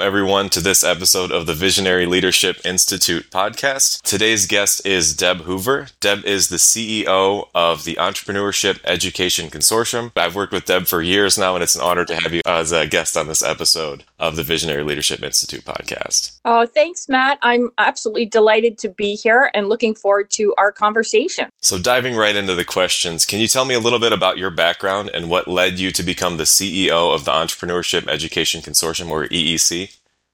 Welcome, everyone, to this episode of the Visionary Leadership Institute podcast. Today's guest is Deb Hoover. Deb is the CEO of the Entrepreneurship Education Consortium. I've worked with Deb for years now, and it's an honor to have you as a guest on this episode of the Visionary Leadership Institute podcast. Oh, thanks, Matt. I'm absolutely delighted to be here and looking forward to our conversation. So, diving right into the questions, can you tell me a little bit about your background and what led you to become the CEO of the Entrepreneurship Education Consortium, or EEC?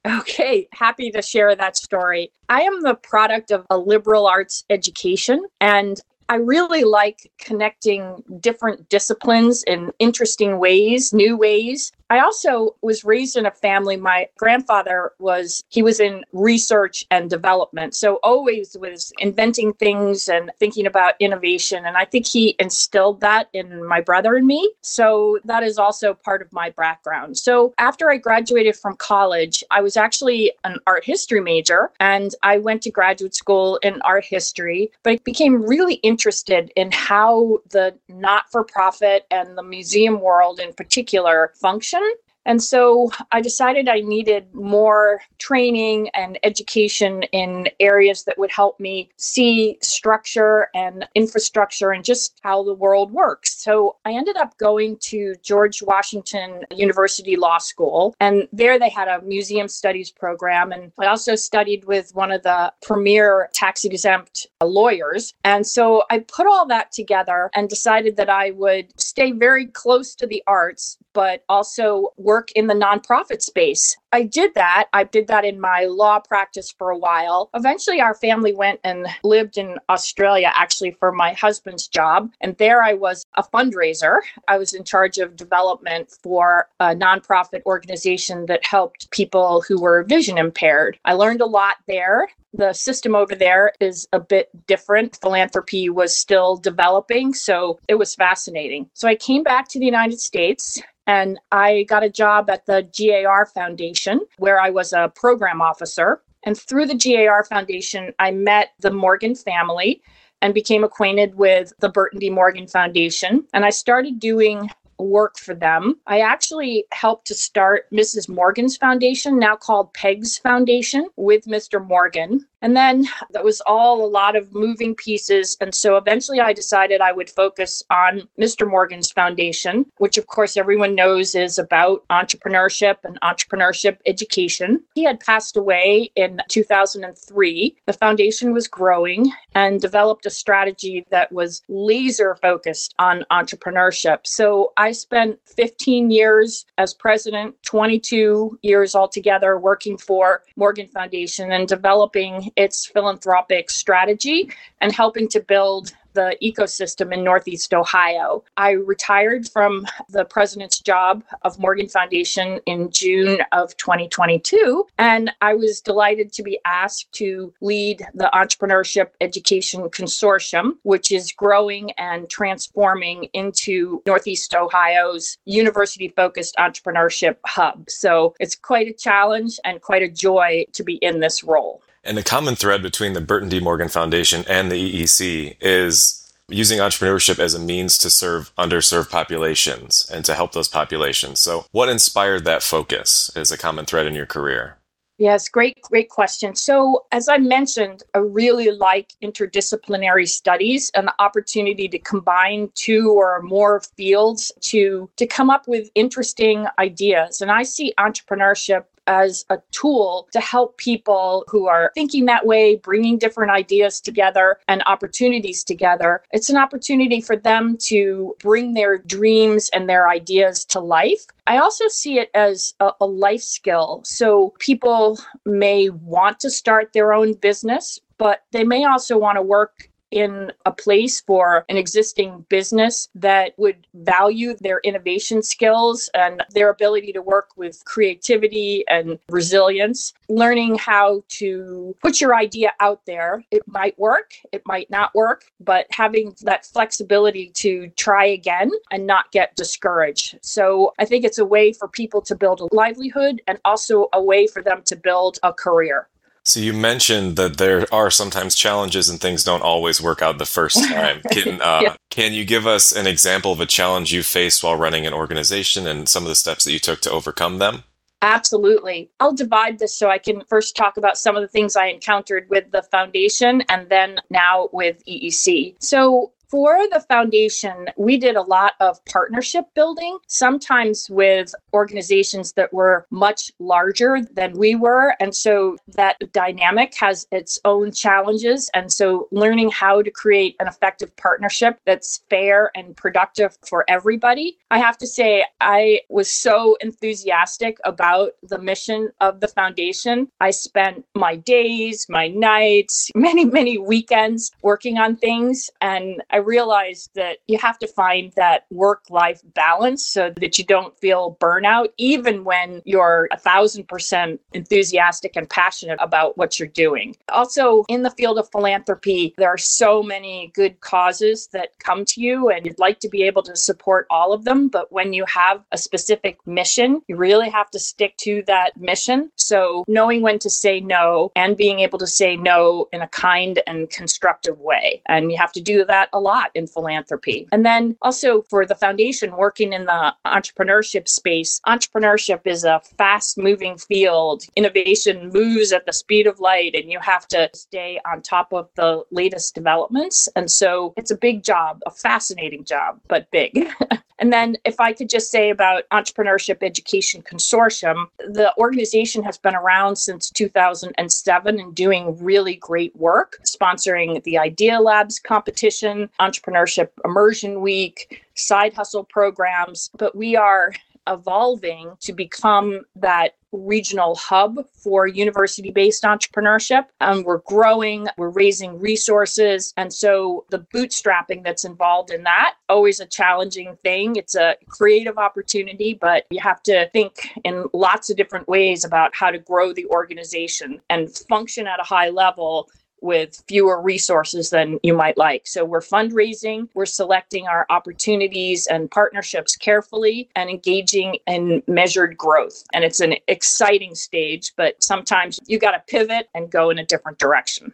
Okay, happy to share that story. I am the product of a liberal arts education, and I really like connecting different disciplines in interesting ways, new ways. I also was raised in a family. My grandfather was, he was in research and development. So always was inventing things and thinking about innovation. And I think he instilled that in my brother and me. So that is also part of my background. So after I graduated from college, I was actually an art history major and I went to graduate school in art history, but I became really interested in how the not for profit and the museum world in particular function session and so I decided I needed more training and education in areas that would help me see structure and infrastructure and just how the world works. So I ended up going to George Washington University Law School. And there they had a museum studies program. And I also studied with one of the premier tax exempt lawyers. And so I put all that together and decided that I would stay very close to the arts, but also work work in the nonprofit space. I did that. I did that in my law practice for a while. Eventually, our family went and lived in Australia, actually, for my husband's job. And there I was a fundraiser. I was in charge of development for a nonprofit organization that helped people who were vision impaired. I learned a lot there the system over there is a bit different. Philanthropy was still developing, so it was fascinating. So I came back to the United States and I got a job at the GAR Foundation where I was a program officer. And through the GAR Foundation, I met the Morgan family and became acquainted with the Burton D. Morgan Foundation. And I started doing work for them. I actually helped to start Mrs. Morgan's Foundation, now called Peg's Foundation, with Mr. Morgan. And then that was all a lot of moving pieces. And so eventually I decided I would focus on Mr. Morgan's Foundation, which of course everyone knows is about entrepreneurship and entrepreneurship education. He had passed away in 2003. The foundation was growing and developed a strategy that was laser focused on entrepreneurship. So I spent 15 years as president, 22 years altogether working for Morgan Foundation and developing its philanthropic strategy and helping to build the ecosystem in Northeast Ohio. I retired from the president's job of Morgan Foundation in June of 2022, and I was delighted to be asked to lead the Entrepreneurship Education Consortium, which is growing and transforming into Northeast Ohio's university focused entrepreneurship hub. So it's quite a challenge and quite a joy to be in this role. And the common thread between the Burton D. Morgan Foundation and the EEC is using entrepreneurship as a means to serve underserved populations and to help those populations. So, what inspired that focus as a common thread in your career? Yes, great, great question. So, as I mentioned, I really like interdisciplinary studies and the opportunity to combine two or more fields to to come up with interesting ideas. And I see entrepreneurship as a tool to help people who are thinking that way, bringing different ideas together and opportunities together. It's an opportunity for them to bring their dreams and their ideas to life. I also see it as a, a life skill. So people may want to start their own business, but they may also want to work in a place for an existing business that would value their innovation skills and their ability to work with creativity and resilience. Learning how to put your idea out there. It might work, it might not work, but having that flexibility to try again and not get discouraged. So I think it's a way for people to build a livelihood and also a way for them to build a career. So you mentioned that there are sometimes challenges and things don't always work out the first time. Can uh, yeah. can you give us an example of a challenge you faced while running an organization and some of the steps that you took to overcome them? Absolutely. I'll divide this so I can first talk about some of the things I encountered with the foundation and then now with EEC. So, for the foundation, we did a lot of partnership building, sometimes with organizations that were much larger than we were. And so that dynamic has its own challenges. And so learning how to create an effective partnership that's fair and productive for everybody. I have to say, I was so enthusiastic about the mission of the foundation. I spent my days, my nights, many, many weekends working on things. And I realized that you have to find that work life balance so that you don't feel burnout, even when you're a thousand percent enthusiastic and passionate about what you're doing. Also, in the field of philanthropy, there are so many good causes that come to you, and you'd like to be able to support all of them. But when you have a specific mission, you really have to stick to that mission. So, knowing when to say no and being able to say no in a kind and constructive way. And you have to do that a lot in philanthropy. And then also for the foundation, working in the entrepreneurship space, entrepreneurship is a fast moving field. Innovation moves at the speed of light, and you have to stay on top of the latest developments. And so it's a big job, a fascinating job, but big. And then, if I could just say about Entrepreneurship Education Consortium, the organization has been around since 2007 and doing really great work, sponsoring the Idea Labs competition, Entrepreneurship Immersion Week, side hustle programs. But we are evolving to become that regional hub for university based entrepreneurship. And we're growing, we're raising resources. And so the bootstrapping that's involved in that, always a challenging thing. It's a creative opportunity, but you have to think in lots of different ways about how to grow the organization and function at a high level with fewer resources than you might like. So we're fundraising, we're selecting our opportunities and partnerships carefully and engaging in measured growth. And it's an exciting stage, but sometimes you got to pivot and go in a different direction.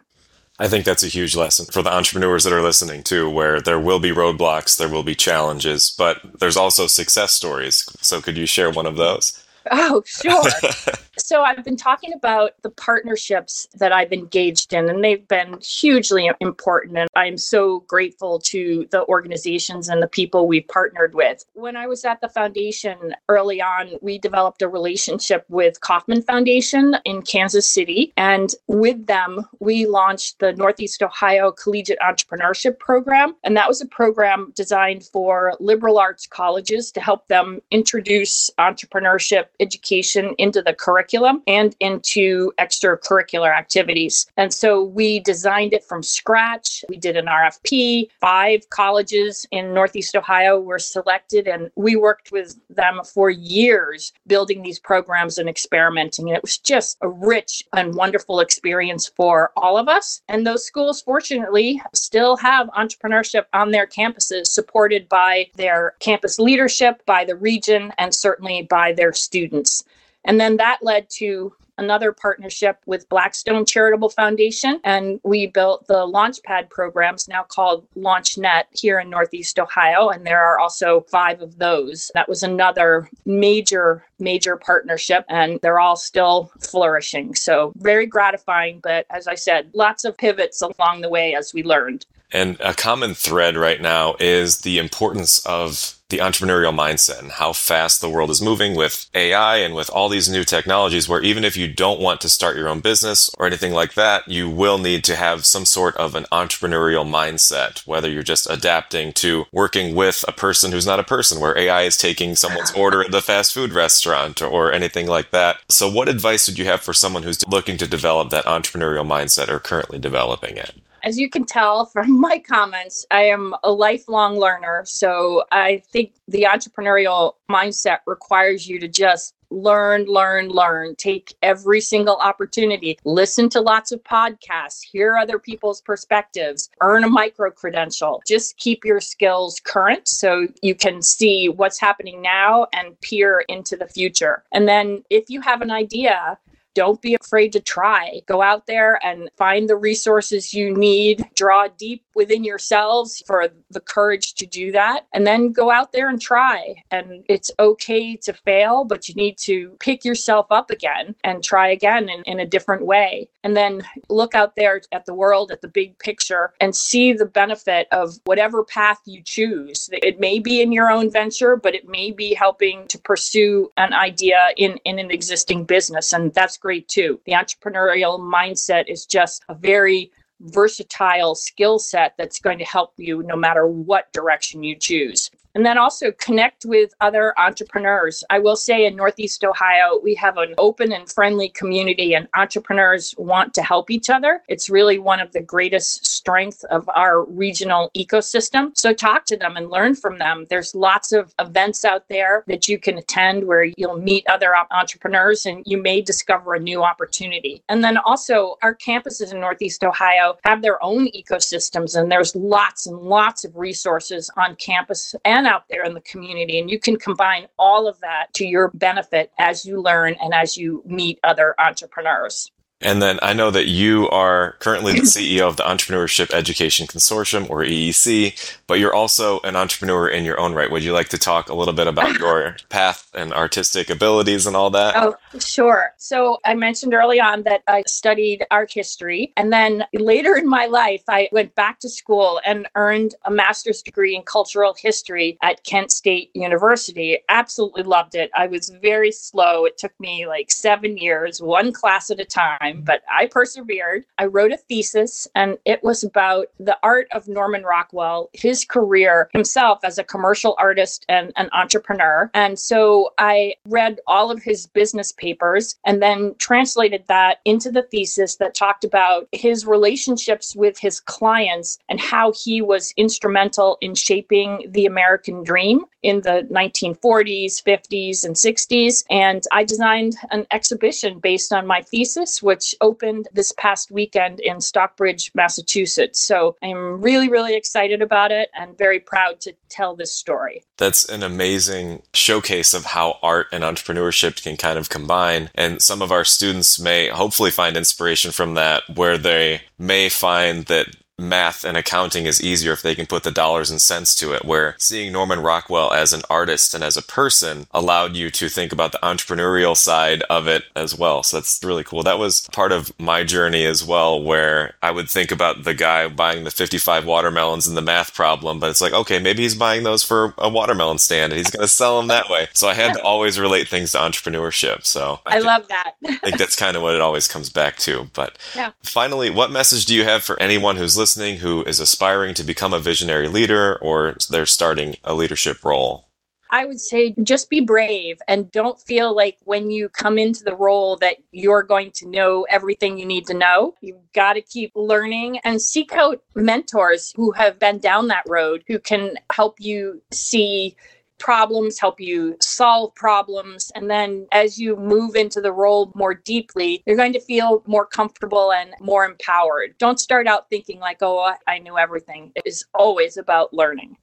I think that's a huge lesson for the entrepreneurs that are listening too, where there will be roadblocks, there will be challenges, but there's also success stories. So could you share one of those? Oh, sure. so I've been talking about the partnerships that I've engaged in, and they've been hugely important. And I'm so grateful to the organizations and the people we've partnered with. When I was at the foundation early on, we developed a relationship with Kauffman Foundation in Kansas City. And with them, we launched the Northeast Ohio Collegiate Entrepreneurship Program. And that was a program designed for liberal arts colleges to help them introduce entrepreneurship education into the curriculum and into extracurricular activities. And so we designed it from scratch. We did an RFP. Five colleges in Northeast Ohio were selected, and we worked with them for years building these programs and experimenting. And it was just a rich and wonderful experience for all of us. And those schools, fortunately, still have entrepreneurship on their campuses, supported by their campus leadership, by the region, and certainly by their students students. And then that led to another partnership with Blackstone Charitable Foundation. And we built the Launchpad programs, now called LaunchNet, here in Northeast Ohio. And there are also five of those. That was another major, major partnership, and they're all still flourishing. So very gratifying. But as I said, lots of pivots along the way as we learned. And a common thread right now is the importance of the entrepreneurial mindset and how fast the world is moving with AI and with all these new technologies, where even if you don't want to start your own business or anything like that, you will need to have some sort of an entrepreneurial mindset, whether you're just adapting to working with a person who's not a person, where AI is taking someone's order at the fast food restaurant or anything like that. So, what advice would you have for someone who's looking to develop that entrepreneurial mindset or currently developing it? As you can tell from my comments, I am a lifelong learner. So I think the entrepreneurial mindset requires you to just learn, learn, learn. Take every single opportunity. Listen to lots of podcasts, hear other people's perspectives, earn a micro credential. Just keep your skills current so you can see what's happening now and peer into the future. And then if you have an idea, don't be afraid to try. Go out there and find the resources you need, draw deep within yourselves for the courage to do that, and then go out there and try. And it's okay to fail, but you need to pick yourself up again and try again in, in a different way. And then look out there at the world, at the big picture, and see the benefit of whatever path you choose. It may be in your own venture, but it may be helping to pursue an idea in, in an existing business. And that's great too. The entrepreneurial mindset is just a very versatile skill set that's going to help you no matter what direction you choose and then also connect with other entrepreneurs. I will say in Northeast Ohio, we have an open and friendly community, and entrepreneurs want to help each other. It's really one of the greatest strengths of our regional ecosystem. So talk to them and learn from them. There's lots of events out there that you can attend where you'll meet other entrepreneurs and you may discover a new opportunity. And then also, our campuses in Northeast Ohio have their own ecosystems, and there's lots and lots of resources on campus and out there in the community. And you can combine all of that to your benefit as you learn and as you meet other entrepreneurs. And then I know that you are currently the CEO of the Entrepreneurship Education Consortium, or EEC, but you're also an entrepreneur in your own right. Would you like to talk a little bit about your path and artistic abilities and all that? Oh, sure. So I mentioned early on that I studied art history. And then later in my life, I went back to school and earned a master's degree in cultural history at Kent State University. Absolutely loved it. I was very slow. It took me like seven years, one class at a time time, but I persevered. I wrote a thesis, and it was about the art of Norman Rockwell, his career himself as a commercial artist and an entrepreneur. And so I read all of his business papers and then translated that into the thesis that talked about his relationships with his clients and how he was instrumental in shaping the American dream in the 1940s, 50s, and 60s. And I designed an exhibition based on my thesis, which opened this past weekend in Stockbridge, Massachusetts. So I'm really, really excited about it and very proud to tell this story. That's an amazing showcase of how art and entrepreneurship can kind of combine. And some of our students may hopefully find inspiration from that, where they may find that math and accounting is easier if they can put the dollars and cents to it. Where seeing Norman Rockwell as an artist and as a person allowed you to think about the entrepreneurial side of it as well. So that's really cool. That was part of my journey as well, where I would think about the guy buying the 55 watermelons and the math problem, but it's like, okay, maybe he's buying those for a watermelon stand and he's going to sell them that way. So I had to always relate things to entrepreneurship. So I, I love that. I think that's kind of what it always comes back to. But yeah. finally, what message do you have for anyone who's listening? Listening who is aspiring to become a visionary leader or they're starting a leadership role? I would say just be brave and don't feel like when you come into the role that you're going to know everything you need to know. You've got to keep learning and seek out mentors who have been down that road, who can help you see problems, help you solve problems. And then as you move into the role more deeply, you're going to feel more comfortable and more empowered. Don't start out thinking like, oh, I knew everything. It is always about learning.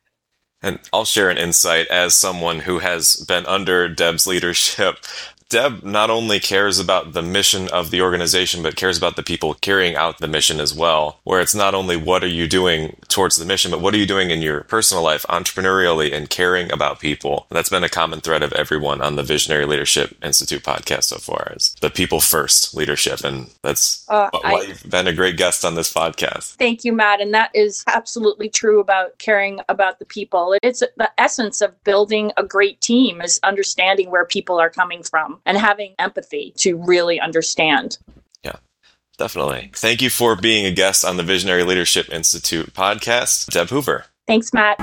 And I'll share an insight as someone who has been under Deb's leadership. Deb not only cares about the mission of the organization, but cares about the people carrying out the mission as well. Where it's not only what are you doing towards the mission, but what are you doing in your personal life, entrepreneurially, and caring about people. And that's been a common thread of everyone on the Visionary Leadership Institute podcast so far is the people first leadership. And that's uh, why I, you've been a great guest on this podcast. Thank you, Matt. And that is absolutely true about caring about the people. It's the essence of building a great team is understanding where people are coming from and having empathy to really understand. Yeah, definitely. Thank you for being a guest on the Visionary Leadership Institute podcast, Deb Hoover. Thanks, Matt.